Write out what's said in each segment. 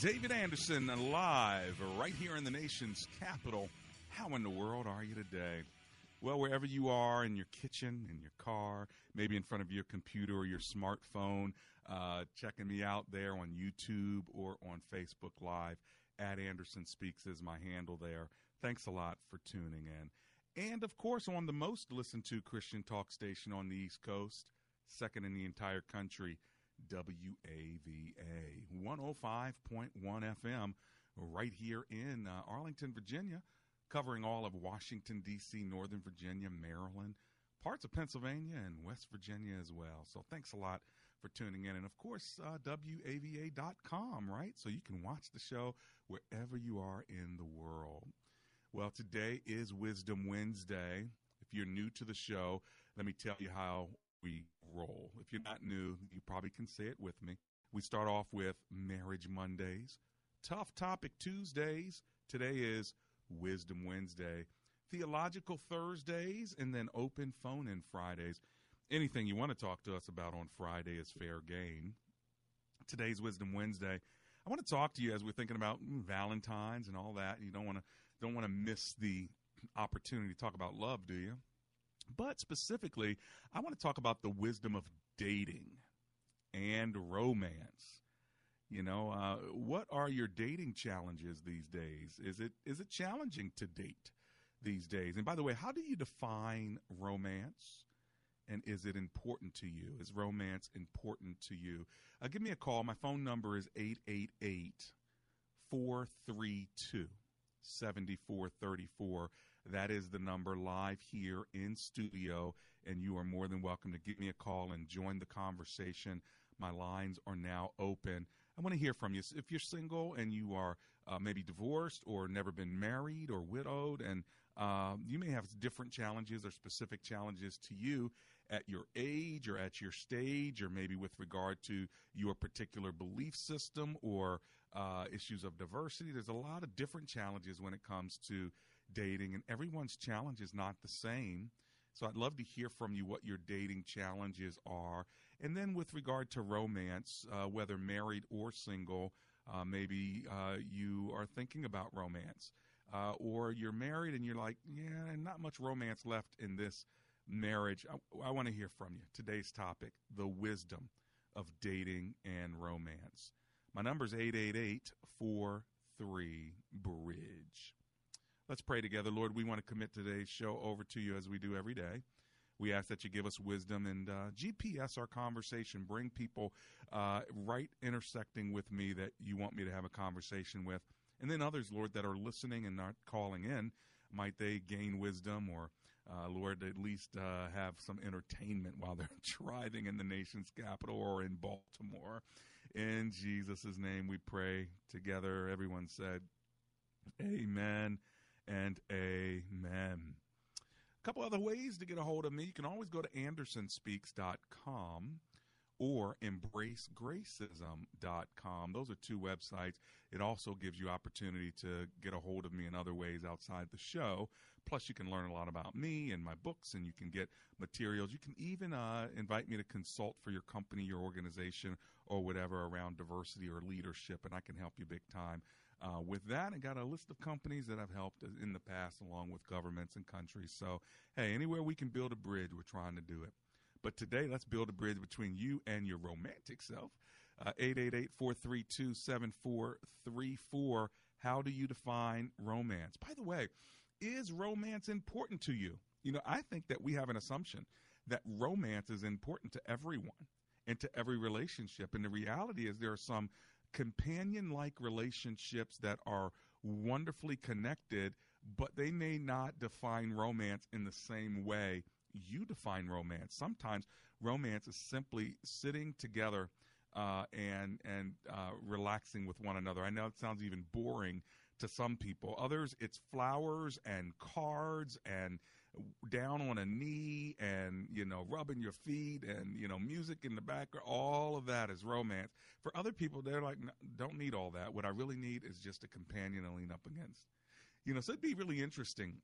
David Anderson live right here in the nation's capital. How in the world are you today? Well, wherever you are in your kitchen, in your car, maybe in front of your computer or your smartphone, uh, checking me out there on YouTube or on Facebook Live. At Anderson Speaks is my handle there. Thanks a lot for tuning in. And of course, on the most listened to Christian talk station on the East Coast, second in the entire country, WAVA 105.1 FM, right here in uh, Arlington, Virginia, covering all of Washington, D.C., Northern Virginia, Maryland, parts of Pennsylvania, and West Virginia as well. So thanks a lot for tuning in. And of course, uh, WAVA.com, right? So you can watch the show wherever you are in the world. Well, today is Wisdom Wednesday. If you're new to the show, let me tell you how we roll. If you're not new, you probably can say it with me. We start off with Marriage Mondays, Tough Topic Tuesdays. Today is Wisdom Wednesday, Theological Thursdays, and then Open Phone in Fridays. Anything you want to talk to us about on Friday is fair game. Today's Wisdom Wednesday. I want to talk to you as we're thinking about Valentine's and all that. You don't want to don't want to miss the opportunity to talk about love, do you? But specifically, I want to talk about the wisdom of dating and romance. You know, uh, what are your dating challenges these days? Is it is it challenging to date these days? And by the way, how do you define romance? And is it important to you? Is romance important to you? Uh, give me a call. My phone number is 888 432 7434. That is the number live here in studio, and you are more than welcome to give me a call and join the conversation. My lines are now open. I want to hear from you. If you're single and you are uh, maybe divorced or never been married or widowed, and um, you may have different challenges or specific challenges to you at your age or at your stage, or maybe with regard to your particular belief system or uh, issues of diversity. There's a lot of different challenges when it comes to dating, and everyone's challenge is not the same. So I'd love to hear from you what your dating challenges are. And then with regard to romance, uh, whether married or single, uh, maybe uh, you are thinking about romance. Uh, or you're married and you're like, yeah, not much romance left in this marriage. I, I want to hear from you. Today's topic the wisdom of dating and romance. My number is 888 43 Bridge. Let's pray together. Lord, we want to commit today's show over to you as we do every day. We ask that you give us wisdom and uh, GPS our conversation. Bring people uh, right intersecting with me that you want me to have a conversation with. And then others, Lord, that are listening and not calling in, might they gain wisdom or, uh, Lord, at least uh, have some entertainment while they're driving in the nation's capital or in Baltimore. In Jesus' name we pray together. Everyone said, Amen and amen. A couple other ways to get a hold of me. You can always go to andersonspeaks.com or embracegracism.com. Those are two websites. It also gives you opportunity to get a hold of me in other ways outside the show. Plus, you can learn a lot about me and my books, and you can get materials. You can even uh, invite me to consult for your company, your organization, or whatever around diversity or leadership, and I can help you big time. Uh, with that, I got a list of companies that I've helped in the past, along with governments and countries. So, hey, anywhere we can build a bridge, we're trying to do it. But today, let's build a bridge between you and your romantic self. Uh, 888 432 7434. How do you define romance? By the way, is romance important to you? You know, I think that we have an assumption that romance is important to everyone and to every relationship. And the reality is, there are some companion like relationships that are wonderfully connected, but they may not define romance in the same way you define romance. Sometimes romance is simply sitting together uh, and and uh, relaxing with one another. I know it sounds even boring to some people. Others, it's flowers and cards and down on a knee and you know rubbing your feet and you know music in the background. All of that is romance. For other people, they're like, don't need all that. What I really need is just a companion to lean up against. You know, so it'd be really interesting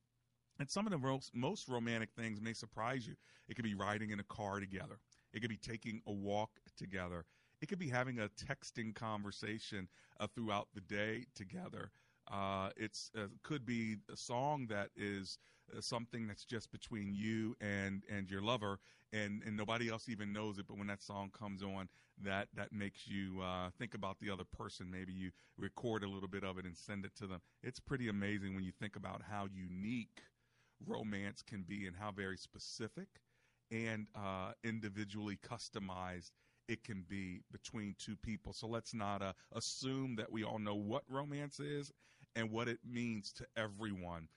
and some of the most, most romantic things may surprise you. It could be riding in a car together. It could be taking a walk together. It could be having a texting conversation uh, throughout the day together. Uh, it's uh, could be a song that is something that's just between you and and your lover, and and nobody else even knows it. But when that song comes on, that that makes you uh, think about the other person. Maybe you record a little bit of it and send it to them. It's pretty amazing when you think about how unique romance can be and how very specific and uh, individually customized it can be between two people. So let's not uh, assume that we all know what romance is and what it means to everyone.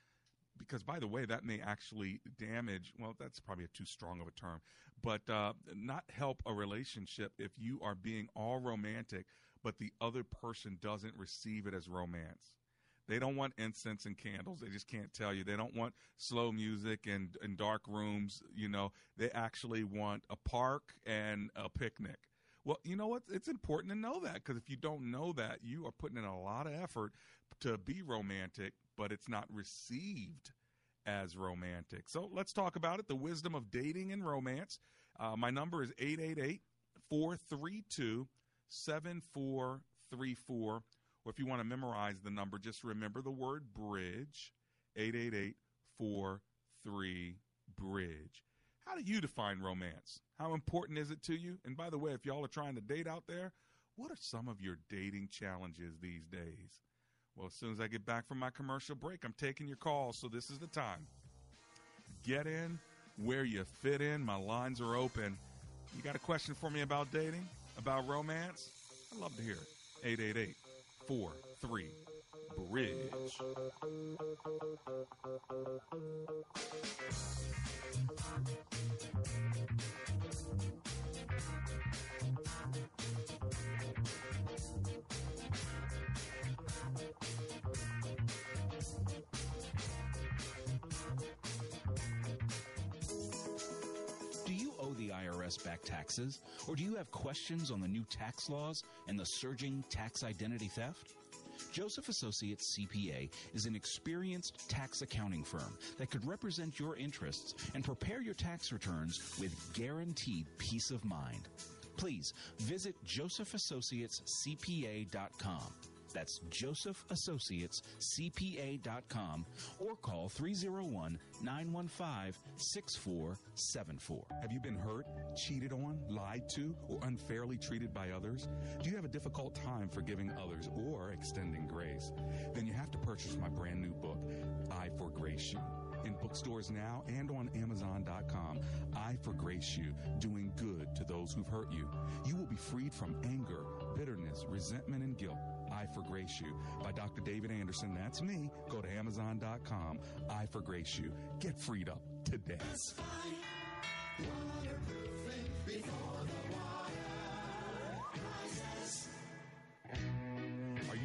Because, by the way, that may actually damage, well, that's probably a too strong of a term, but uh, not help a relationship if you are being all romantic, but the other person doesn't receive it as romance. They don't want incense and candles. They just can't tell you. They don't want slow music and, and dark rooms. You know, they actually want a park and a picnic. Well, you know what? It's important to know that because if you don't know that, you are putting in a lot of effort to be romantic, but it's not received as romantic. So let's talk about it the wisdom of dating and romance. Uh, my number is 888 432 7434. Or if you want to memorize the number, just remember the word bridge 888 43 Bridge. How do you define romance? How important is it to you? And by the way, if y'all are trying to date out there, what are some of your dating challenges these days? Well, as soon as I get back from my commercial break, I'm taking your calls, so this is the time. Get in where you fit in. My lines are open. You got a question for me about dating, about romance? I'd love to hear it. 888 four, three, bridge. the IRS back taxes? Or do you have questions on the new tax laws and the surging tax identity theft? Joseph Associates CPA is an experienced tax accounting firm that could represent your interests and prepare your tax returns with guaranteed peace of mind. Please visit josephassociatescpa.com that's josephassociatescpa.com or call 301 915 6474. Have you been hurt, cheated on, lied to, or unfairly treated by others? Do you have a difficult time forgiving others or extending grace? Then you have to purchase my brand new book, I Forgrace You in bookstores now and on Amazon.com. I Forgrace You, doing good to those who've hurt you. You will be freed from anger, bitterness, resentment, and guilt. I Forgrace You by Dr. David Anderson. That's me. Go to Amazon.com. I Forgrace You. Get freed up today.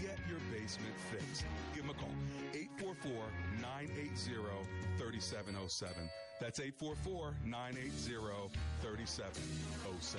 get your basement fixed. Give them a call 844 980 3707. That's 844 980 3707.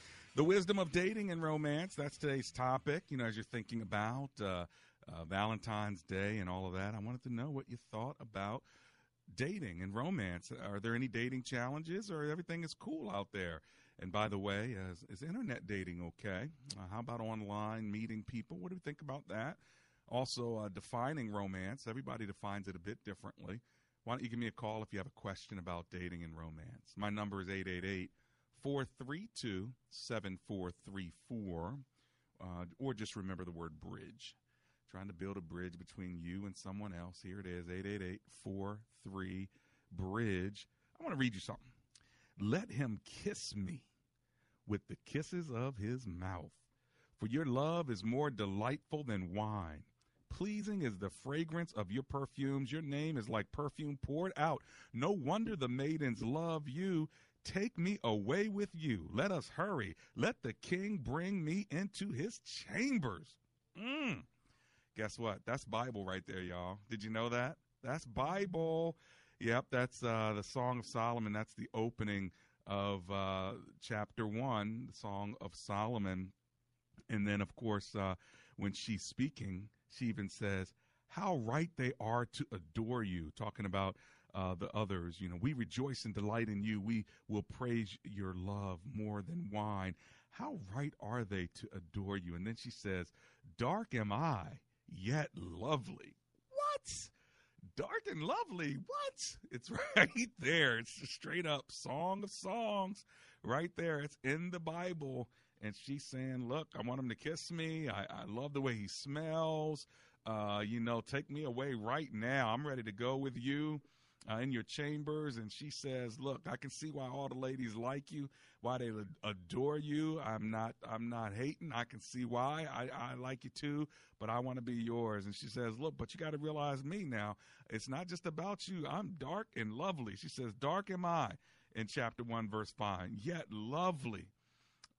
The wisdom of dating and romance. That's today's topic. You know, as you're thinking about uh, uh, Valentine's Day and all of that, I wanted to know what you thought about dating and romance. Are there any dating challenges or everything is cool out there? And by the way, is, is internet dating okay? Uh, how about online meeting people? What do you think about that? Also, uh, defining romance. Everybody defines it a bit differently. Why don't you give me a call if you have a question about dating and romance? My number is 888 432 7434. Uh, or just remember the word bridge. Trying to build a bridge between you and someone else. Here it is 888 43 Bridge. I want to read you something. Let him kiss me with the kisses of his mouth. For your love is more delightful than wine. Pleasing is the fragrance of your perfumes. Your name is like perfume poured out. No wonder the maidens love you. Take me away with you. Let us hurry. Let the king bring me into his chambers. Mm. Guess what? That's Bible right there, y'all. Did you know that? That's Bible. Yep, that's uh, the Song of Solomon. That's the opening of uh, chapter one, the Song of Solomon. And then, of course, uh, when she's speaking, she even says, How right they are to adore you, talking about uh, the others. You know, we rejoice and delight in you. We will praise your love more than wine. How right are they to adore you? And then she says, Dark am I, yet lovely. What? Dark and lovely. What? It's right there. It's just straight up Song of Songs right there. It's in the Bible. And she's saying, Look, I want him to kiss me. I, I love the way he smells. Uh, you know, take me away right now. I'm ready to go with you uh, in your chambers and she says look i can see why all the ladies like you why they adore you. I'm not i'm not hating. I can see why. I, I like you too but i want to be yours. And she says look but you got to realize me now. It's not just about you. I'm dark and lovely. She says dark am i? In chapter 1 verse 5 yet lovely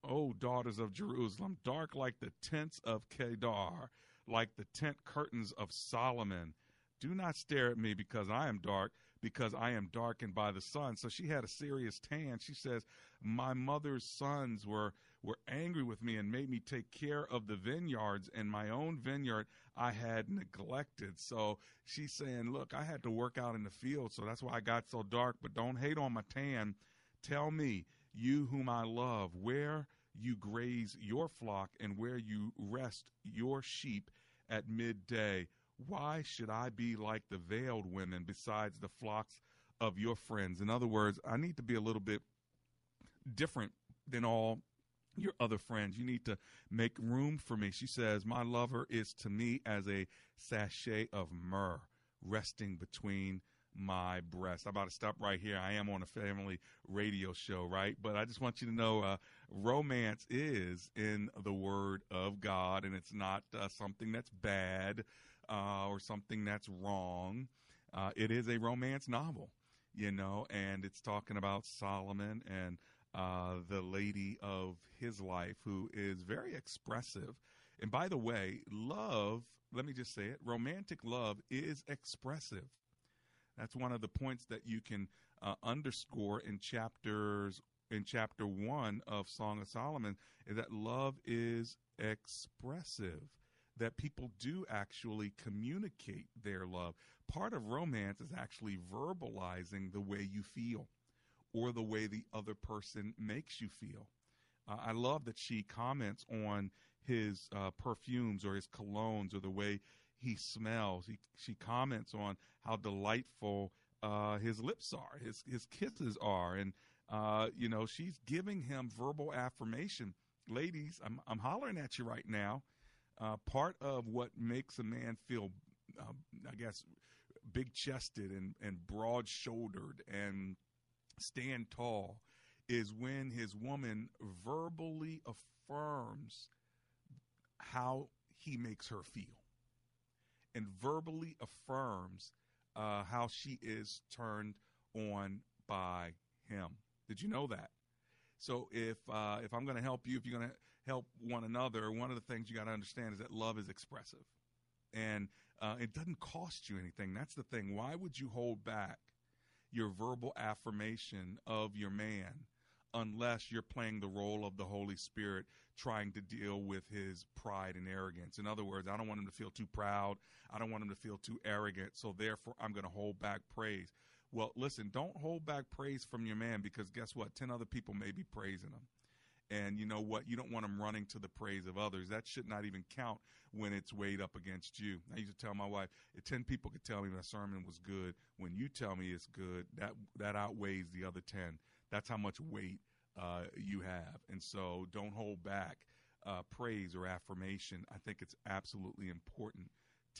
oh daughters of Jerusalem, dark like the tents of Kedar, like the tent curtains of Solomon. Do not stare at me because I am dark, because I am darkened by the sun. So she had a serious tan. She says, My mother's sons were, were angry with me and made me take care of the vineyards, and my own vineyard I had neglected. So she's saying, Look, I had to work out in the field, so that's why I got so dark, but don't hate on my tan. Tell me, you whom I love, where you graze your flock and where you rest your sheep at midday. Why should I be like the veiled women besides the flocks of your friends? In other words, I need to be a little bit different than all your other friends. You need to make room for me. She says, My lover is to me as a sachet of myrrh resting between my breast. I'm about to stop right here. I am on a family radio show, right? But I just want you to know uh, romance is in the Word of God, and it's not uh, something that's bad uh, or something that's wrong. Uh, it is a romance novel, you know, and it's talking about Solomon and uh, the lady of his life who is very expressive. And by the way, love, let me just say it romantic love is expressive. That's one of the points that you can uh, underscore in chapters in chapter one of Song of Solomon is that love is expressive. That people do actually communicate their love. Part of romance is actually verbalizing the way you feel or the way the other person makes you feel. Uh, I love that she comments on his uh, perfumes or his colognes or the way he smells. He, she comments on how delightful uh, his lips are, his his kisses are, and uh, you know she's giving him verbal affirmation. Ladies, I'm I'm hollering at you right now. Uh, part of what makes a man feel, uh, I guess, big chested and and broad shouldered and stand tall is when his woman verbally affirms how he makes her feel and verbally affirms uh, how she is turned on by him. Did you know that? So if uh, if I'm going to help you, if you're going to help one another, one of the things you got to understand is that love is expressive, and uh, it doesn't cost you anything. That's the thing. Why would you hold back your verbal affirmation of your man unless you're playing the role of the Holy Spirit trying to deal with his pride and arrogance. In other words, I don't want him to feel too proud. I don't want him to feel too arrogant. So therefore, I'm going to hold back praise. Well, listen, don't hold back praise from your man because guess what? 10 other people may be praising him. And you know what? You don't want them running to the praise of others. That should not even count when it's weighed up against you. I used to tell my wife, if 10 people could tell me my sermon was good, when you tell me it's good, that, that outweighs the other 10. That's how much weight uh, you have. And so don't hold back uh, praise or affirmation. I think it's absolutely important.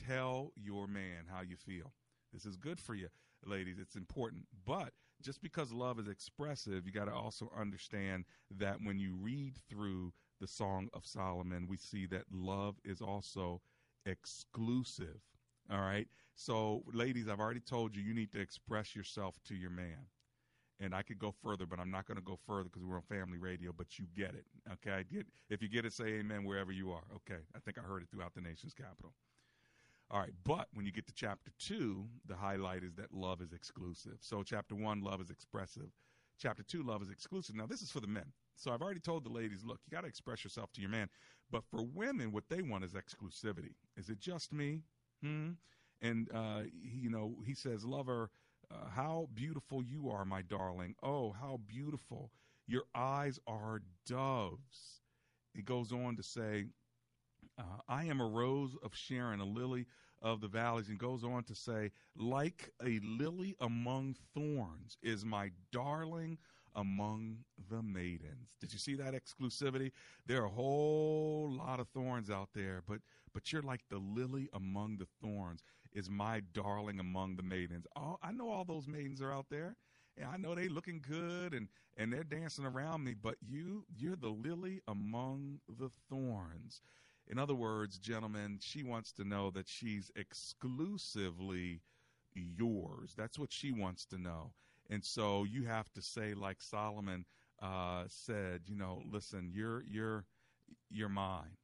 Tell your man how you feel. This is good for you, ladies. It's important. But just because love is expressive, you got to also understand that when you read through the Song of Solomon, we see that love is also exclusive. All right. So, ladies, I've already told you, you need to express yourself to your man and I could go further, but I'm not going to go further because we're on family radio. But you get it, okay? Get, if you get it, say amen wherever you are. Okay, I think I heard it throughout the nation's capital. All right, but when you get to chapter two, the highlight is that love is exclusive. So chapter one, love is expressive. Chapter two, love is exclusive. Now this is for the men. So I've already told the ladies, look, you got to express yourself to your man. But for women, what they want is exclusivity. Is it just me? Hmm. And uh, you know, he says, lover uh, how beautiful you are, my darling. Oh, how beautiful. Your eyes are doves. It goes on to say, uh, I am a rose of Sharon, a lily of the valleys, and goes on to say, like a lily among thorns is my darling among the maidens. Did you see that exclusivity? There are a whole lot of thorns out there, but but you're like the lily among the thorns is my darling among the maidens. Oh, I know all those maidens are out there. And I know they looking good and, and they're dancing around me, but you, you're the lily among the thorns. In other words, gentlemen, she wants to know that she's exclusively yours. That's what she wants to know. And so you have to say, like Solomon uh, said, you know, listen, you're you're you're mine.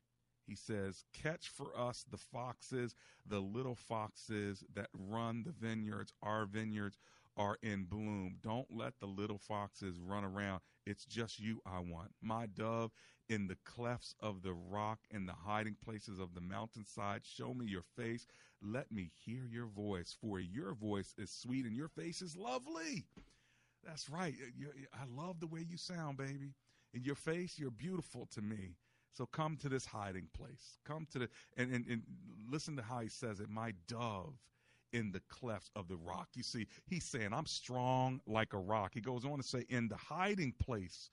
He says, Catch for us the foxes, the little foxes that run the vineyards. Our vineyards are in bloom. Don't let the little foxes run around. It's just you I want. My dove in the clefts of the rock, in the hiding places of the mountainside, show me your face. Let me hear your voice, for your voice is sweet and your face is lovely. That's right. I love the way you sound, baby. In your face, you're beautiful to me. So come to this hiding place. Come to the and, and, and listen to how he says it. My dove in the clefts of the rock. You see, he's saying, I'm strong like a rock. He goes on to say, in the hiding place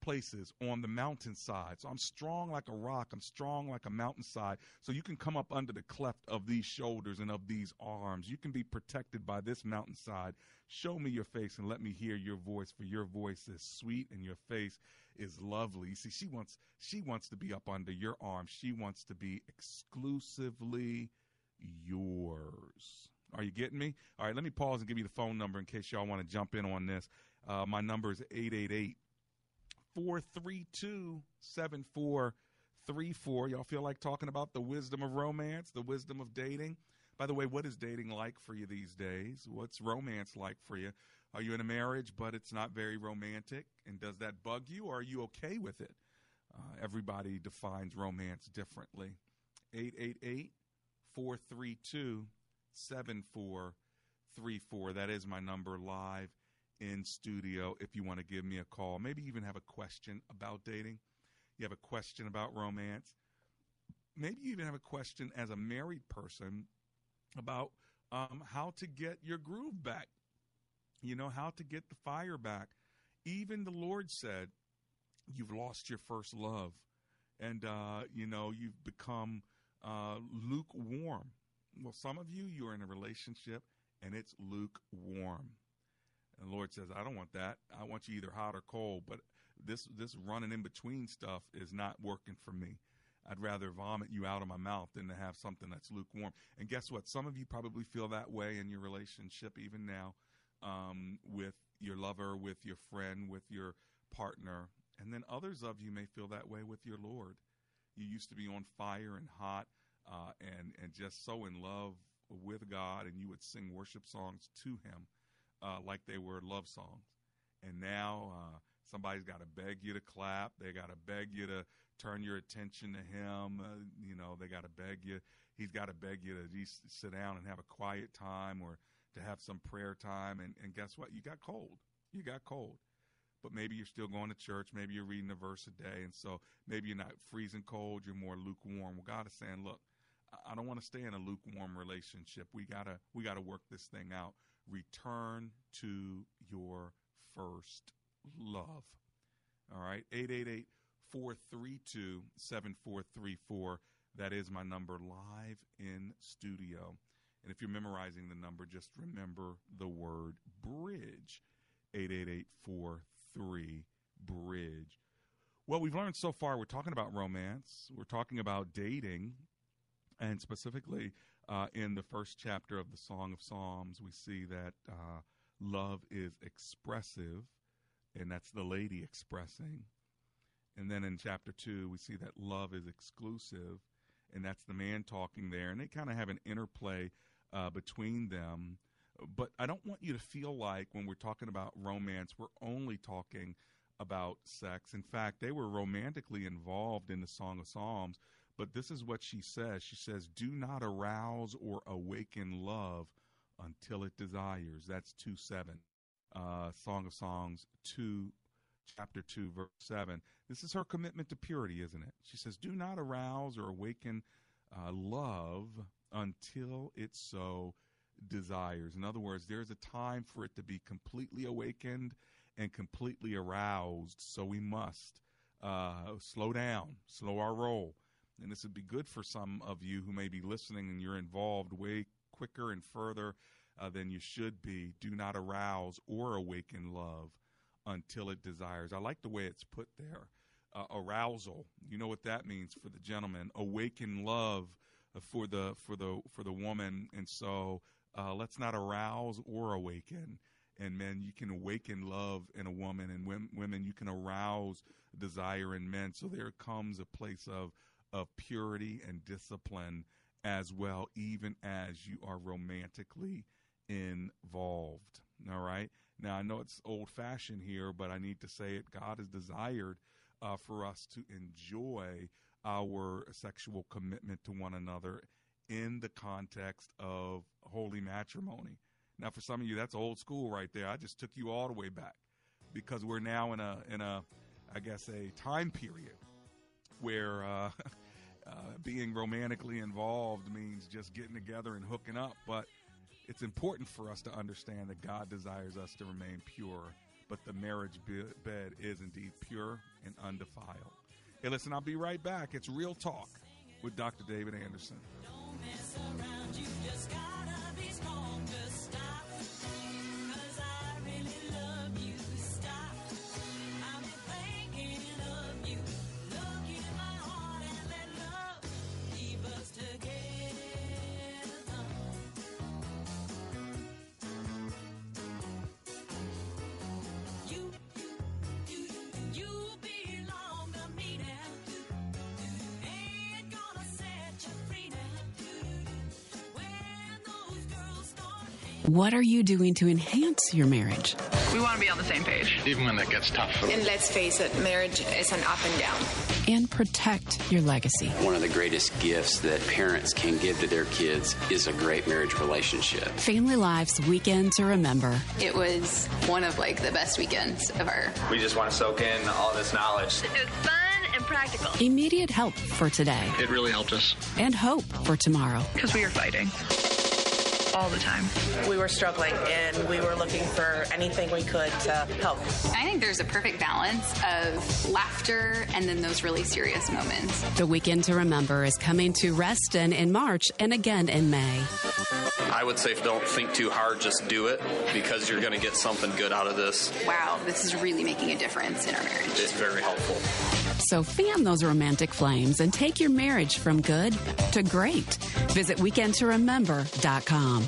places on the mountainside. So I'm strong like a rock. I'm strong like a mountainside. So you can come up under the cleft of these shoulders and of these arms. You can be protected by this mountainside. Show me your face and let me hear your voice, for your voice is sweet and your face is lovely. You see, she wants she wants to be up under your arm. She wants to be exclusively yours. Are you getting me? All right, let me pause and give you the phone number in case y'all want to jump in on this. Uh, my number is 888 432 7434. Y'all feel like talking about the wisdom of romance, the wisdom of dating? By the way, what is dating like for you these days? What's romance like for you? Are you in a marriage but it's not very romantic? And does that bug you or are you okay with it? Uh, everybody defines romance differently. 888 432 7434. That is my number live in studio if you want to give me a call. Maybe even have a question about dating. You have a question about romance. Maybe you even have a question as a married person about um, how to get your groove back. You know, how to get the fire back. Even the Lord said, You've lost your first love. And, uh, you know, you've become uh, lukewarm. Well, some of you, you're in a relationship and it's lukewarm. And the Lord says, I don't want that. I want you either hot or cold, but this this running in between stuff is not working for me. I'd rather vomit you out of my mouth than to have something that's lukewarm. And guess what? Some of you probably feel that way in your relationship even now um, with your lover, with your friend, with your partner. And then others of you may feel that way with your Lord. You used to be on fire and hot uh, and, and just so in love with God, and you would sing worship songs to Him uh, like they were love songs. And now uh, somebody's got to beg you to clap. They got to beg you to turn your attention to him. Uh, you know, they got to beg you. He's got to beg you to just sit down and have a quiet time or to have some prayer time. And, and guess what? You got cold. You got cold. But maybe you're still going to church. Maybe you're reading a verse a day. And so maybe you're not freezing cold. You're more lukewarm. Well, God is saying, look, I don't want to stay in a lukewarm relationship. We gotta we gotta work this thing out. Return to your first love. All right, 888 432 7434. That is my number live in studio. And if you're memorizing the number, just remember the word bridge 88843 bridge. Well, we've learned so far, we're talking about romance, we're talking about dating, and specifically uh, in the first chapter of the Song of Psalms, we see that uh, love is expressive, and that's the lady expressing. And then in chapter two, we see that love is exclusive, and that's the man talking there. And they kind of have an interplay uh, between them. But I don't want you to feel like when we're talking about romance, we're only talking about sex. In fact, they were romantically involved in the Song of Psalms but this is what she says. She says, Do not arouse or awaken love until it desires. That's 2 7. Uh, Song of Songs 2, chapter 2, verse 7. This is her commitment to purity, isn't it? She says, Do not arouse or awaken uh, love until it so desires. In other words, there's a time for it to be completely awakened and completely aroused. So we must uh, slow down, slow our roll, and this would be good for some of you who may be listening and you're involved way quicker and further uh, than you should be. Do not arouse or awaken love until it desires. I like the way it's put there. Uh, arousal. You know what that means for the gentleman. Awaken love uh, for the for the for the woman. And so uh, let's not arouse or awaken. And men, you can awaken love in a woman, and women, you can arouse desire in men. So there comes a place of of purity and discipline as well, even as you are romantically involved. All right. Now, I know it's old fashioned here, but I need to say it. God has desired uh, for us to enjoy our sexual commitment to one another in the context of holy matrimony. Now, for some of you, that's old school right there. I just took you all the way back because we're now in a in a I guess a time period where uh, uh, being romantically involved means just getting together and hooking up, but it's important for us to understand that God desires us to remain pure, but the marriage bed is indeed pure and undefiled. Hey, listen, I'll be right back. It's Real Talk with Dr. David Anderson mess around. What are you doing to enhance your marriage? We want to be on the same page. Even when that gets tough. And let's face it, marriage is an up and down. And protect your legacy. One of the greatest gifts that parents can give to their kids is a great marriage relationship. Family Life's Weekend to Remember. It was one of like the best weekends ever. We just want to soak in all this knowledge. It was fun and practical. Immediate help for today. It really helped us. And hope for tomorrow. Because we are fighting all the time. We were struggling and we were looking for anything we could to help. I think there's a perfect balance of laughter and then those really serious moments. The Weekend to Remember is coming to Reston in March and again in May. I would say don't think too hard, just do it because you're going to get something good out of this. Wow, this is really making a difference in our marriage. It's very helpful. So fan those romantic flames and take your marriage from good to great. Visit weekendtoremember.com.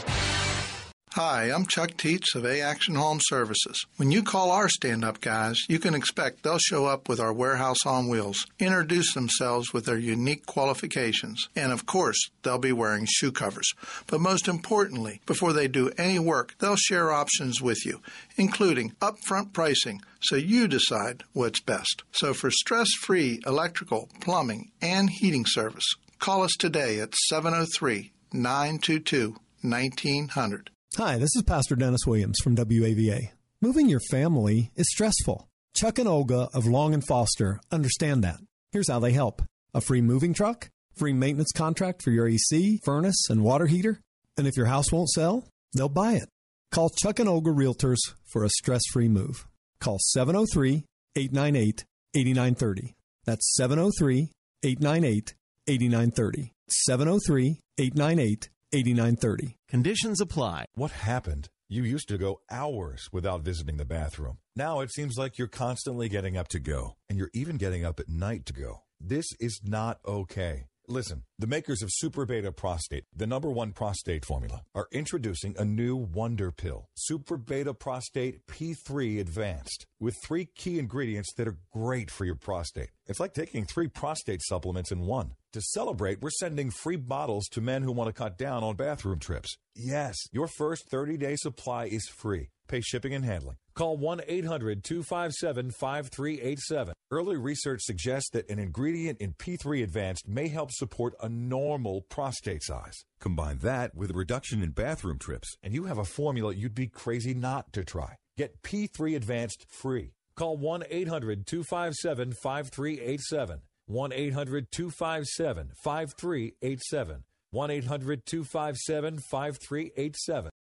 Hi, I'm Chuck Teets of A Action Home Services. When you call our stand up guys, you can expect they'll show up with our warehouse on wheels, introduce themselves with their unique qualifications, and of course, they'll be wearing shoe covers. But most importantly, before they do any work, they'll share options with you, including upfront pricing, so you decide what's best. So for stress free electrical, plumbing, and heating service, call us today at 703 922 1900. Hi, this is Pastor Dennis Williams from WAVA. Moving your family is stressful. Chuck and Olga of Long and Foster understand that. Here's how they help a free moving truck, free maintenance contract for your AC, furnace, and water heater. And if your house won't sell, they'll buy it. Call Chuck and Olga Realtors for a stress free move. Call 703 898 8930. That's 703 898 8930. 703 898 8930. Conditions apply. What happened? You used to go hours without visiting the bathroom. Now it seems like you're constantly getting up to go, and you're even getting up at night to go. This is not okay. Listen, the makers of Super Beta Prostate, the number one prostate formula, are introducing a new wonder pill, Super Beta Prostate P3 Advanced, with three key ingredients that are great for your prostate. It's like taking three prostate supplements in one. To celebrate, we're sending free bottles to men who want to cut down on bathroom trips. Yes, your first 30 day supply is free. Pay shipping and handling. Call 1 800 257 5387. Early research suggests that an ingredient in P3 Advanced may help support a normal prostate size. Combine that with a reduction in bathroom trips, and you have a formula you'd be crazy not to try. Get P3 Advanced free. Call 1 800 257 5387. 1 800 257 5387. 1 800 257 5387.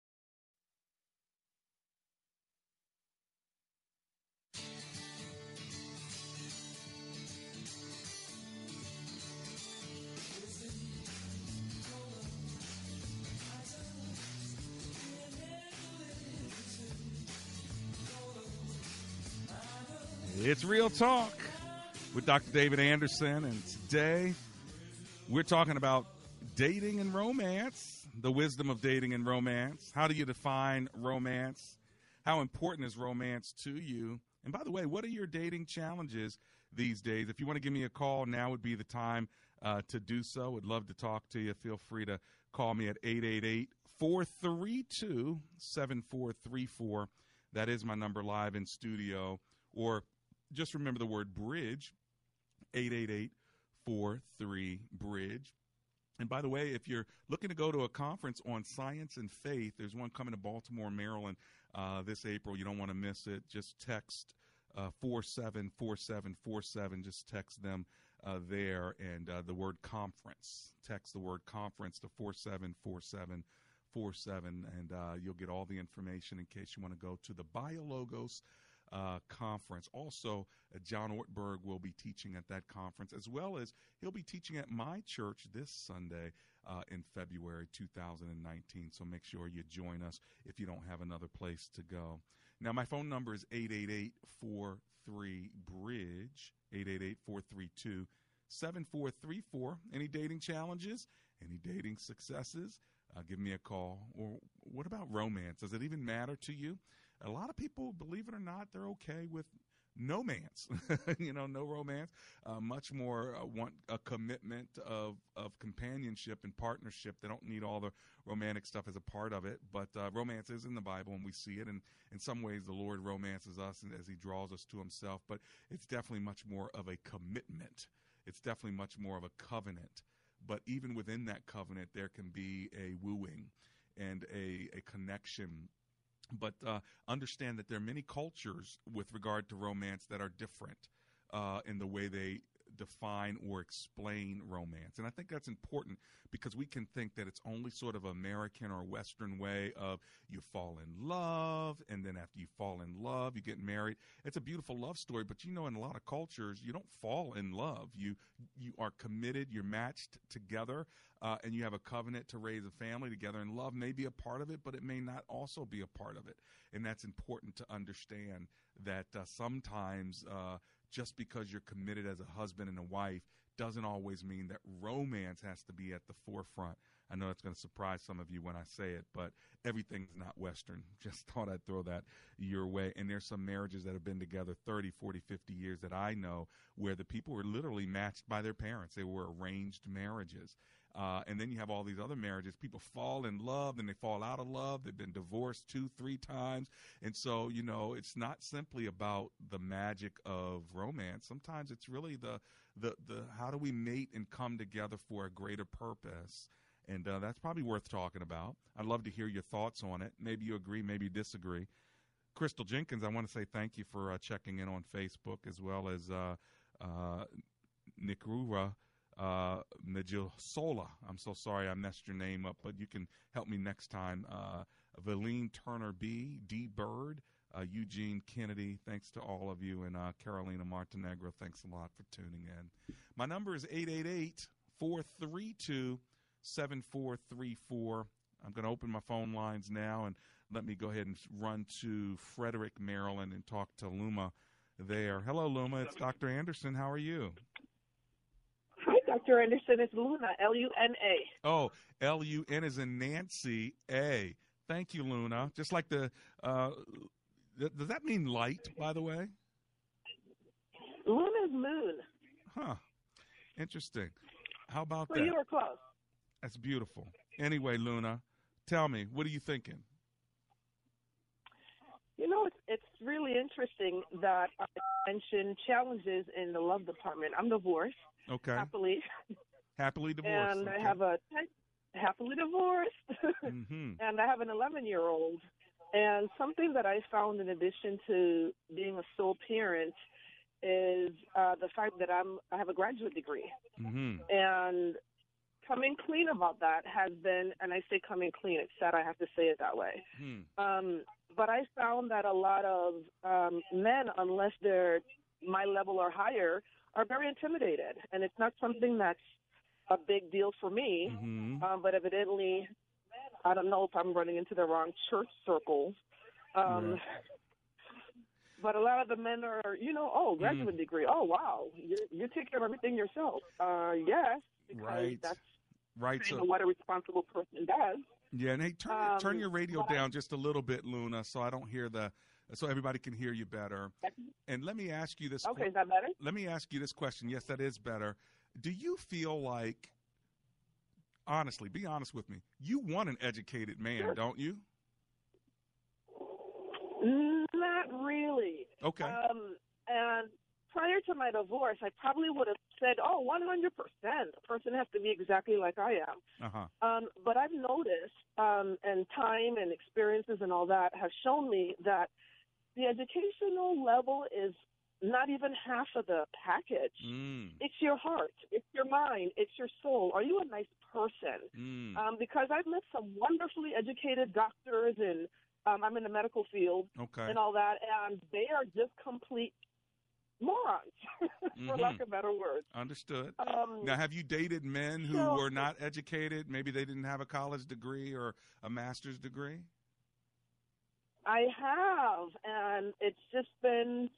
It's Real Talk with Dr. David Anderson, and today we're talking about dating and romance, the wisdom of dating and romance. How do you define romance? How important is romance to you? And by the way, what are your dating challenges these days? If you want to give me a call, now would be the time uh, to do so. Would love to talk to you. Feel free to call me at 888 432 7434. That is my number live in studio. Or just remember the word bridge 888 43 bridge And by the way, if you're looking to go to a conference on science and faith, there's one coming to Baltimore, Maryland uh, this April. You don't want to miss it. Just text uh, 474747. Just text them uh, there and uh, the word conference. Text the word conference to 474747, and uh, you'll get all the information in case you want to go to the BioLogos uh, conference. Also, uh, John Ortberg will be teaching at that conference, as well as he'll be teaching at my church this Sunday uh, in February 2019. So make sure you join us if you don't have another place to go. Now, my phone number is 888 43 Bridge, 888 432 7434. Any dating challenges? Any dating successes? Uh, give me a call. Or what about romance? Does it even matter to you? A lot of people, believe it or not, they're okay with no man's, you know, no romance. Uh, much more uh, want a commitment of of companionship and partnership. They don't need all the romantic stuff as a part of it, but uh, romance is in the Bible, and we see it. And in some ways, the Lord romances us as He draws us to Himself. But it's definitely much more of a commitment. It's definitely much more of a covenant. But even within that covenant, there can be a wooing and a, a connection but uh, understand that there are many cultures with regard to romance that are different uh, in the way they define or explain romance. And I think that's important because we can think that it's only sort of American or Western way of you fall in love and then after you fall in love, you get married. It's a beautiful love story, but you know in a lot of cultures you don't fall in love. You you are committed, you're matched together, uh, and you have a covenant to raise a family together and love may be a part of it, but it may not also be a part of it. And that's important to understand that uh, sometimes uh, just because you're committed as a husband and a wife doesn't always mean that romance has to be at the forefront. I know that's going to surprise some of you when I say it, but everything's not Western. Just thought I'd throw that your way. And there's some marriages that have been together 30, 40, 50 years that I know where the people were literally matched by their parents. They were arranged marriages. Uh, and then you have all these other marriages. People fall in love, and they fall out of love. They've been divorced two, three times. And so, you know, it's not simply about the magic of romance. Sometimes it's really the, the, the how do we mate and come together for a greater purpose? And uh, that's probably worth talking about. I'd love to hear your thoughts on it. Maybe you agree, maybe you disagree. Crystal Jenkins, I want to say thank you for uh, checking in on Facebook as well as uh, uh, Nikrura uh, Sola. I'm so sorry I messed your name up, but you can help me next time. Uh, Valine Turner B, D Bird, uh, Eugene Kennedy. Thanks to all of you, and uh, Carolina Montenegro. Thanks a lot for tuning in. My number is 888 432 7434. I'm going to open my phone lines now and let me go ahead and run to Frederick, Maryland, and talk to Luma there. Hello, Luma. It's Dr. Anderson. How are you? Dr. Anderson is Luna, L U N A. Oh, L U N is in Nancy A. Thank you, Luna. Just like the, uh, th- does that mean light, by the way? Luna's moon. Huh. Interesting. How about well, that? You were close. That's beautiful. Anyway, Luna, tell me, what are you thinking? You know, it's it's really interesting that I mentioned challenges in the love department. I'm divorced. Okay. Happily. Happily divorced. And okay. I have a happily divorced. mm-hmm. And I have an 11 year old. And something that I found in addition to being a sole parent is uh, the fact that I'm I have a graduate degree. Mm-hmm. And coming clean about that has been, and I say coming clean, it's sad I have to say it that way. Hmm. Um, but I found that a lot of um, men, unless they're my level or higher, are very intimidated, and it's not something that's a big deal for me. Mm-hmm. Um, but evidently, I don't know if I'm running into the wrong church circles. Um, Right. But a lot of the men are, you know, oh, graduate Mm. degree. Oh, wow, you you take care of everything yourself. Uh, yes, because Right. that's Right. So, what a responsible person does. yeah, and hey, turn, turn Um, your radio down just a little bit, Luna, so I don't hear the, so everybody can hear you better. And let me ask you this. Okay, que- is that better? Let me ask you this question. Yes, that is better. Do you feel like, honestly, be honest with me, you want an educated man, Sure. don't you? Not really. Okay. Um, and prior to my divorce, I probably would have said, "Oh, 100 percent. A person has to be exactly like I am." Uh-huh. Um, but I've noticed, um, and time and experiences and all that have shown me that the educational level is not even half of the package. Mm. It's your heart, it's your mind, it's your soul. Are you a nice person? Mm. Um, because I've met some wonderfully educated doctors, and um, I'm in the medical field Okay. and all that, and they are just complete morons, for Mhm. lack of better words. Understood. Um, now, have you dated men who so- were not educated? Maybe they didn't have a college degree or a master's degree. I have, and it's just been.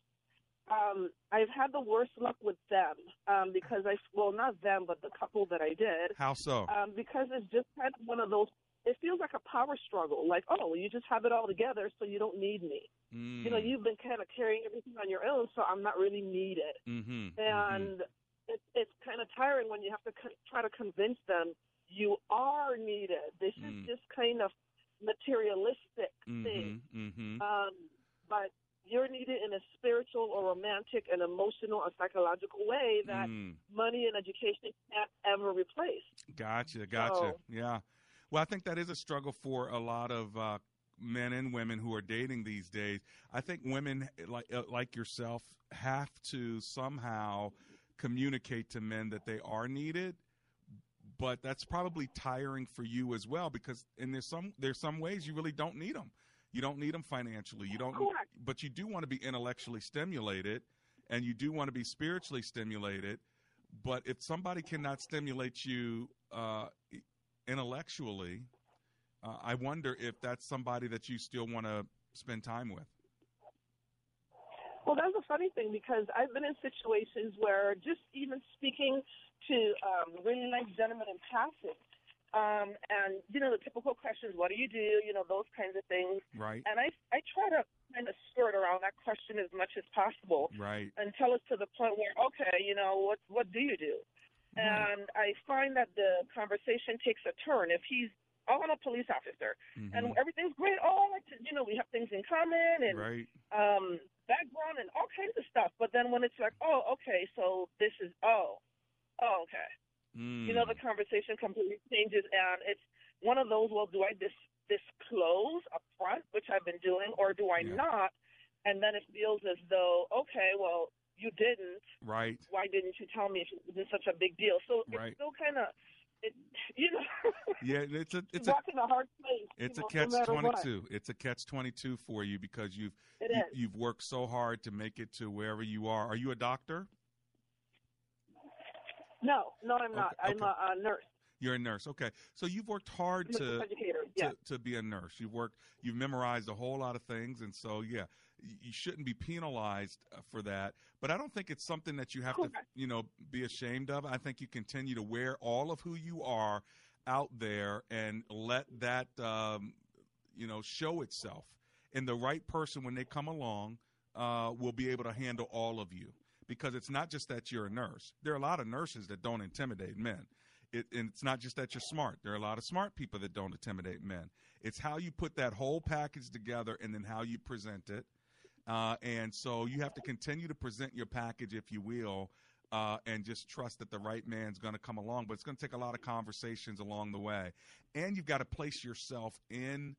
Um, I've had the worst luck with them um, because I well not them but the couple that I did. How so? Um, because it's just kind of one of those. It feels like a power struggle. Like oh, you just have it all together, so you don't need me. You know, Mm. you've been kind of carrying everything on your own, so I'm not really needed. Mm-hmm. And it, it's kind of tiring when you have to co- try to convince them you are needed. This Mm. is just kind of materialistic thing. Mm-hmm. Um, but you're needed in a spiritual or romantic and emotional or psychological way that Mm. money and education can't ever replace. Gotcha, gotcha. So- yeah. Well, I think that is a struggle for a lot of uh, men and women who are dating these days. I think women like uh, like yourself have to somehow communicate to men that they are needed. But that's probably tiring for you as well because and there's some there's some ways you really don't need them. You don't need them financially. You don't but you do want to be intellectually stimulated and you do want to be spiritually stimulated. But if somebody cannot stimulate you uh, intellectually, uh, I wonder if that's somebody that you still want to spend time with. Well, that's a funny thing because I've been in situations where just even speaking to um, really nice gentlemen in passing, um, and you know the typical questions, "What do you do?" You know those kinds of things. Right. And I I try to kind of skirt around that question as much as possible Right. until it's to the point where, okay, you know what what do you do? And I find that the conversation takes a turn. If he's oh, I'm a police officer, and Mhm. everything's great. Oh, I like to, you know, we have things in common, and Right. um, background and all kinds of stuff. But then when it's like, oh, okay, so this is, oh, oh, okay. Mm. You know, the conversation completely changes, and it's one of those. Well, do I dis- disclose up front, which I've been doing, or do I not? And then it feels as though, okay, well, you didn't. Right. Why didn't you tell me if it wasn't such a big deal? So Right. it's still kind of, it, you know, Yeah, it's a it's a a hard place. it's you a know, catch no twenty two. It's a catch twenty two for you because you've you, you've worked so hard to make it to wherever you are. Are you a doctor? No, no, I'm not. Okay, I'm a, a nurse. You're a nurse. Okay. So you've worked hard to educator. to, to be a nurse. You've worked, you've memorized a whole lot of things, and so yeah, you shouldn't be penalized uh, for that. But I don't think it's something that you have to, you know, be ashamed of. I think you continue to wear all of who you are out there and let that, um, you know, show itself. And the right person, when they come along, uh, will be able to handle all of you because it's not just that you're a nurse. There are a lot of nurses that don't intimidate men. It, and it's not just that you're smart. There are a lot of smart people that don't intimidate men. It's how you put that whole package together and then how you present it. Uh, and so you have to continue to present your package, if you will, uh, and just trust that the right man's going to come along. But it's going to take a lot of conversations along the way. And you've got to place yourself in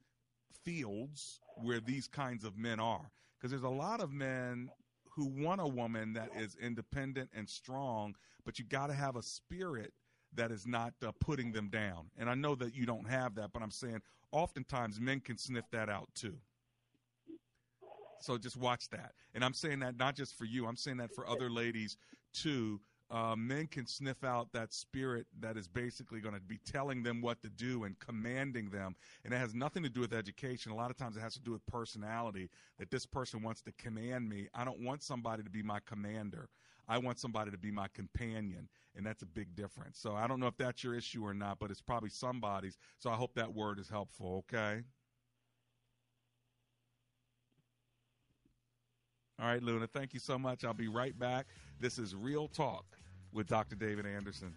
fields where these kinds of men are. Because there's a lot of men who want a woman that is independent and strong, but you got to have a spirit that is not uh, putting them down. And I know that you don't have that, but I'm saying oftentimes men can sniff that out too. So just watch that. And I'm saying that not just for you, I'm saying that for other ladies too. Uh, men can sniff out that spirit that is basically going to be telling them what to do and commanding them. And it has nothing to do with education. A lot of times it has to do with personality that this person wants to command me. I don't want somebody to be my commander. I want somebody to be my companion. And that's a big difference. So I don't know if that's your issue or not, but it's probably somebody's. So I hope that word is helpful. Okay. All right, Luna, thank you so much. I'll be right back. This is Real Talk with Dr. David Anderson.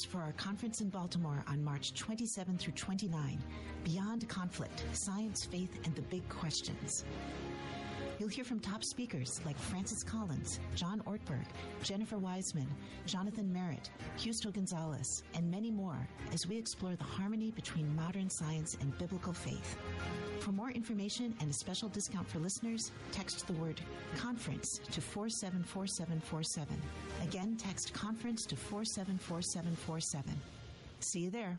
For our conference in Baltimore on March 27 through 29 Beyond Conflict Science, Faith, and the Big Questions. You'll hear from top speakers like Francis Collins, John Ortberg, Jennifer Wiseman, Jonathan Merritt, Justo Gonzalez, and many more as we explore the harmony between modern science and biblical faith. For more information and a special discount for listeners, text the word conference to 474747. Again, text conference to 474747. See you there.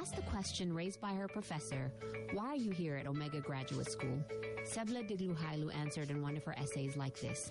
Asked the question raised by her professor, Why are you here at Omega Graduate School? Sebla Digluhailu answered in one of her essays like this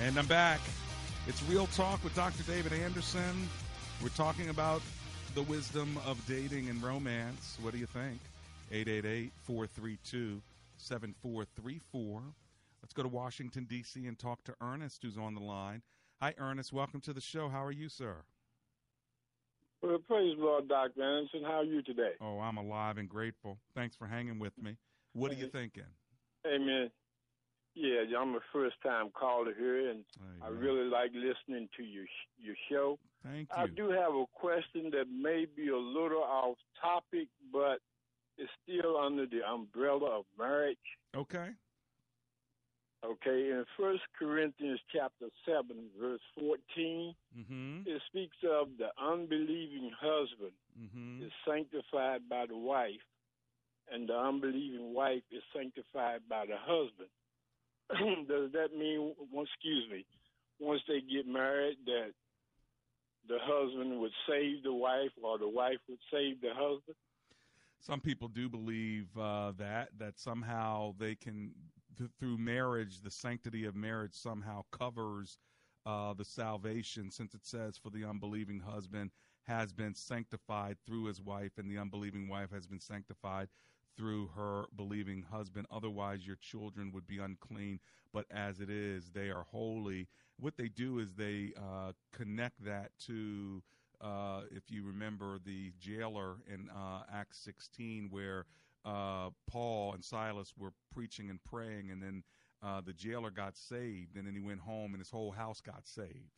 And I'm back. It's Real Talk with Dr. David Anderson. We're talking about the wisdom of dating and romance. What do you think? 888 432 7434. Let's go to Washington, D.C. and talk to Ernest, who's on the line. Hi, Ernest. Welcome to the show. How are you, sir? Well, praise the Lord, Dr. Anderson. How are you today? Oh, I'm alive and grateful. Thanks for hanging with me. What are you thinking? Amen. Yeah, I'm a first time caller here, and I really like listening to your your show. Thank you. I do have a question that may be a little off topic, but it's still under the umbrella of marriage. Okay. Okay, in First Corinthians chapter seven, verse 14 Mm-hmm. it speaks of the unbelieving husband Mm-hmm. is sanctified by the wife, and the unbelieving wife is sanctified by the husband. Does that mean, excuse me, once they get married, that the husband would save the wife, or the wife would save the husband? Some people do believe uh, that that somehow they can th- through marriage, the sanctity of marriage somehow covers uh, the salvation, since it says, "For the unbelieving husband has been sanctified through his wife, and the unbelieving wife has been sanctified through her believing husband. Otherwise, your children would be unclean. But as it is, they are holy." What they do is they uh, connect that to uh, if you remember the jailer in uh, Acts 16, where uh, Paul and Silas were preaching and praying, and then uh, the jailer got saved, and then he went home, and his whole house got saved.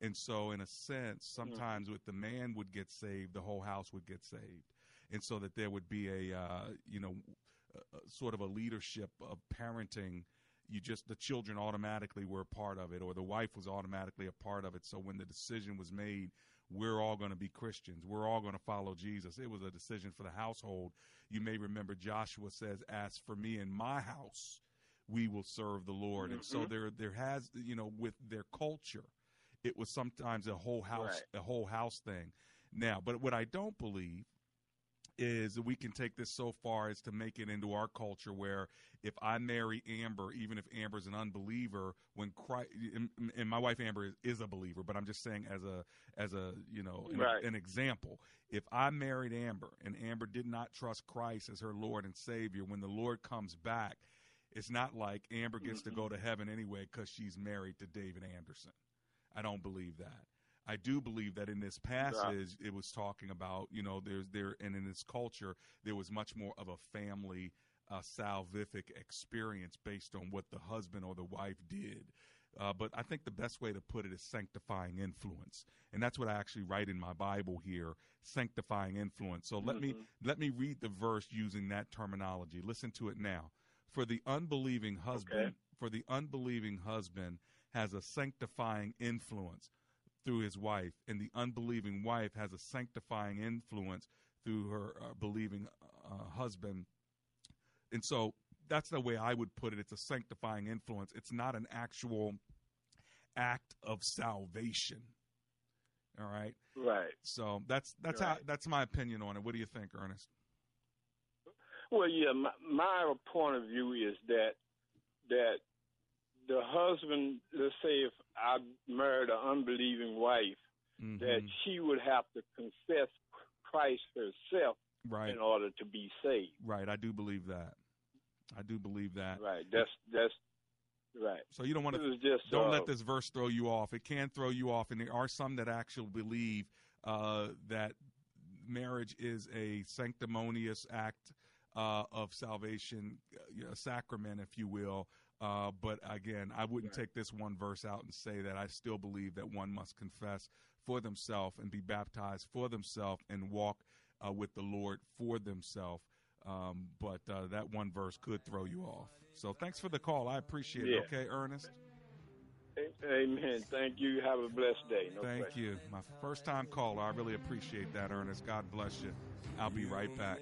And so, in a sense, sometimes with the man would get saved, the whole house would get saved, and so that there would be a uh, you know a, a sort of a leadership of parenting you just the children automatically were a part of it, or the wife was automatically a part of it. So when the decision was made, we're all going to be Christians. We're all going to follow Jesus. It was a decision for the household. You may remember Joshua says, "As for me and my house, we will serve the Lord." Mm-hmm. And so mm-hmm. there, there has, you know, with their culture, it was sometimes a whole house, right. a whole house thing. Now, but what I don't believe is we can take this so far as to make it into our culture where if I marry Amber, even if Amber's an unbeliever, when Christ, and, and my wife Amber is, is, a believer, but I'm just saying as a as a you know an, right. an example, if I married Amber and Amber did not trust Christ as her Lord and Savior, when the Lord comes back, it's not like Amber gets mm-hmm. to go to heaven anyway because she's married to David Anderson. I don't believe that. I do believe that in this passage yeah. it was talking about, you know, there's there and in this culture there was much more of a family uh, salvific experience based on what the husband or the wife did. Uh, but I think the best way to put it is sanctifying influence, and that's what I actually write in my Bible here: sanctifying influence. So mm-hmm. let me mm-hmm. let me read the verse using that terminology. Listen to it now. For the unbelieving husband, okay. for the unbelieving husband has a sanctifying influence through his wife, and the unbelieving wife has a sanctifying influence through her uh, believing uh, husband. And so that's the way I would put it. It's a sanctifying influence. It's not an actual act of salvation. All right. Right. So that's that's right. how that's my opinion on it. What do you think, Ernest? Well, yeah, my, my point of view is that that the husband, let's say if I married an unbelieving wife, mm-hmm. that she would have to confess Christ herself right. in order to be saved. Right. I do believe that. I do believe that. Right. That's that's right. So you don't want to just, don't uh, let this verse throw you off. It can throw you off, and there are some that actually believe uh, that marriage is a sanctimonious act uh, of salvation, a sacrament, if you will. Uh, but again, I wouldn't right. take this one verse out and say that I still believe that one must confess for themselves and be baptized for themselves and walk uh, with the Lord for themselves. Um, but uh, that one verse could throw you off. So thanks for the call. I appreciate yeah. it. Okay, Ernest. Amen. Thank you. Have a blessed day. No Thank question. you. My first time caller. I really appreciate that, Ernest. God bless you. I'll be right back.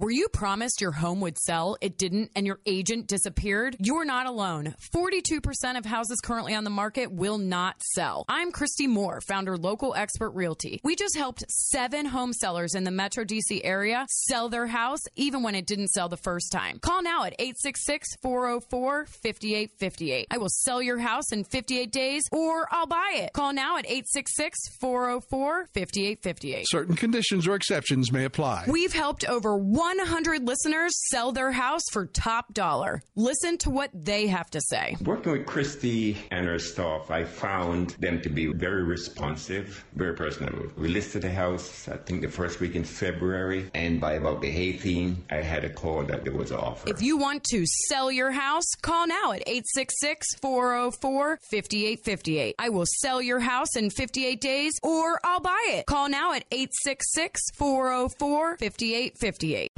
Were you promised your home would sell? It didn't, and your agent disappeared? You're not alone. 42% of houses currently on the market will not sell. I'm Christy Moore, founder Local Expert Realty. We just helped seven home sellers in the Metro DC area sell their house even when it didn't sell the first time. Call now at 866 404 5858. I will sell your house in 58 days or I'll buy it. Call now at 866 404 5858. Certain conditions or exceptions may apply. We've helped over 1 100 listeners sell their house for top dollar. Listen to what they have to say. Working with Christy and her staff, I found them to be very responsive, very personable. We listed the house, I think the first week in February, and by about the 18th, I had a call that there was an offer. If you want to sell your house, call now at 866 404 5858. I will sell your house in 58 days or I'll buy it. Call now at 866 404 5858.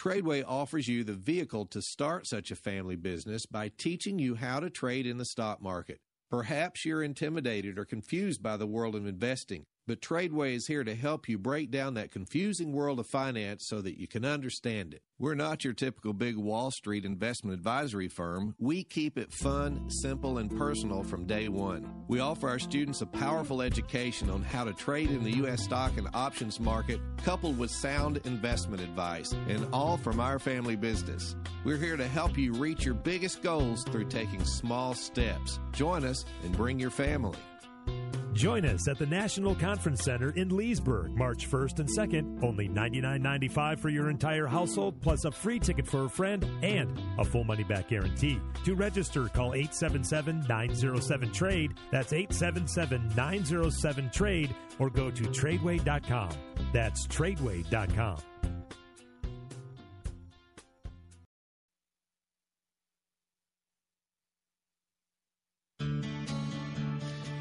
Tradeway offers you the vehicle to start such a family business by teaching you how to trade in the stock market. Perhaps you're intimidated or confused by the world of investing, but Tradeway is here to help you break down that confusing world of finance so that you can understand it. We're not your typical big Wall Street investment advisory firm. We keep it fun, simple, and personal from day one. We offer our students a powerful education on how to trade in the U.S. stock and options market, coupled with sound investment advice, and all from our family business. We're here to help you reach your biggest goals through taking small steps. Join us and bring your family. Join us at the National Conference Center in Leesburg, March 1st and 2nd. Only $99.95 for your entire household, plus a free ticket for a friend and a full money back guarantee. To register, call 877 907 Trade. That's 877 907 Trade, or go to tradeway.com. That's tradeway.com.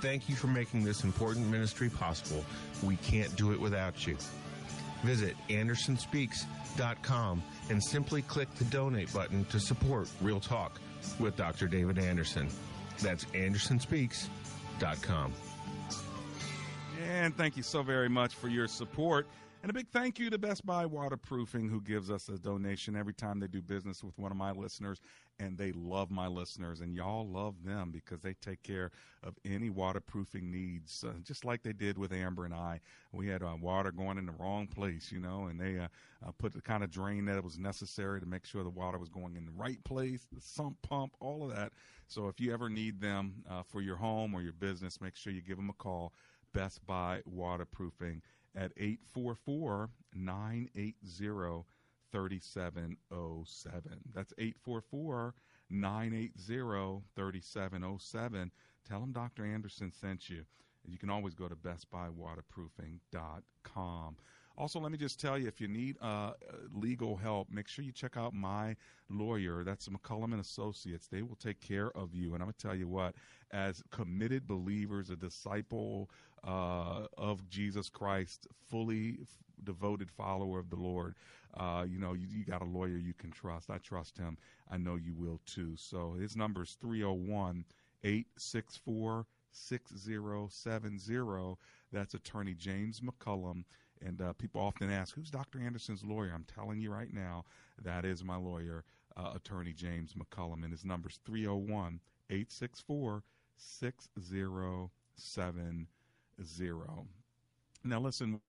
Thank you for making this important ministry possible. We can't do it without you. Visit AndersonSpeaks.com and simply click the donate button to support Real Talk with Dr. David Anderson. That's AndersonSpeaks.com. And thank you so very much for your support. And a big thank you to Best Buy Waterproofing, who gives us a donation every time they do business with one of my listeners. And they love my listeners, and y'all love them because they take care of any waterproofing needs, uh, just like they did with Amber and I. We had uh, water going in the wrong place, you know, and they uh, uh put the kind of drain that was necessary to make sure the water was going in the right place, the sump pump, all of that. So if you ever need them uh, for your home or your business, make sure you give them a call. Best Buy Waterproofing at 844 980 3707. That's 844 980 3707. Tell them Dr. Anderson sent you. You can always go to bestbuywaterproofing.com. Also, let me just tell you if you need uh, legal help, make sure you check out my lawyer. That's McCollum and Associates. They will take care of you. And I'm going to tell you what, as committed believers, a disciple uh, of Jesus Christ, fully f- devoted follower of the Lord, uh, you know, you, you got a lawyer you can trust. I trust him. I know you will too. So his number is 301 864 6070. That's attorney James McCollum. And uh, people often ask, who's Dr. Anderson's lawyer? I'm telling you right now, that is my lawyer, uh, attorney James McCollum. And his number is 301 864 6070. Now, listen,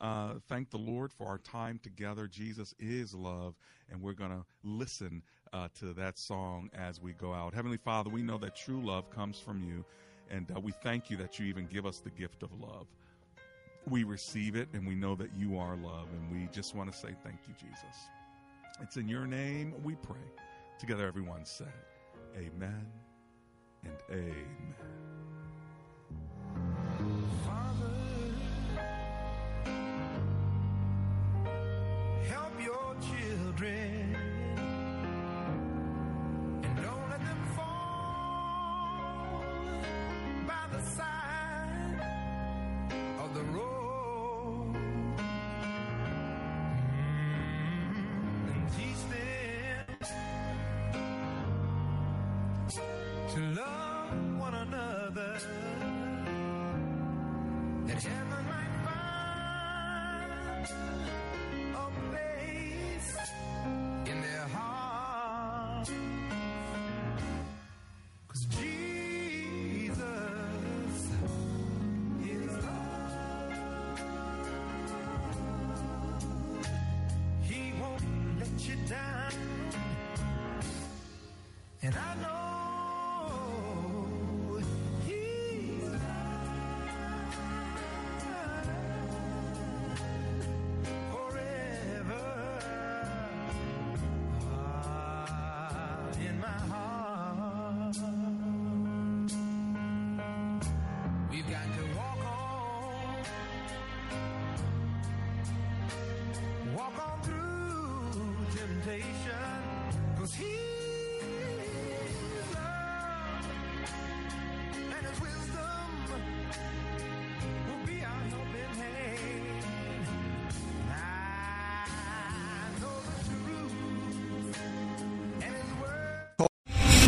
uh, thank the Lord for our time together. Jesus is love, and we're going to listen uh, to that song as we go out. Heavenly Father, we know that true love comes from you, and uh, we thank you that you even give us the gift of love we receive it and we know that you are love. And we just want to say thank you, Jesus. It's in your name we pray. Together, everyone said, Amen and Amen. Children.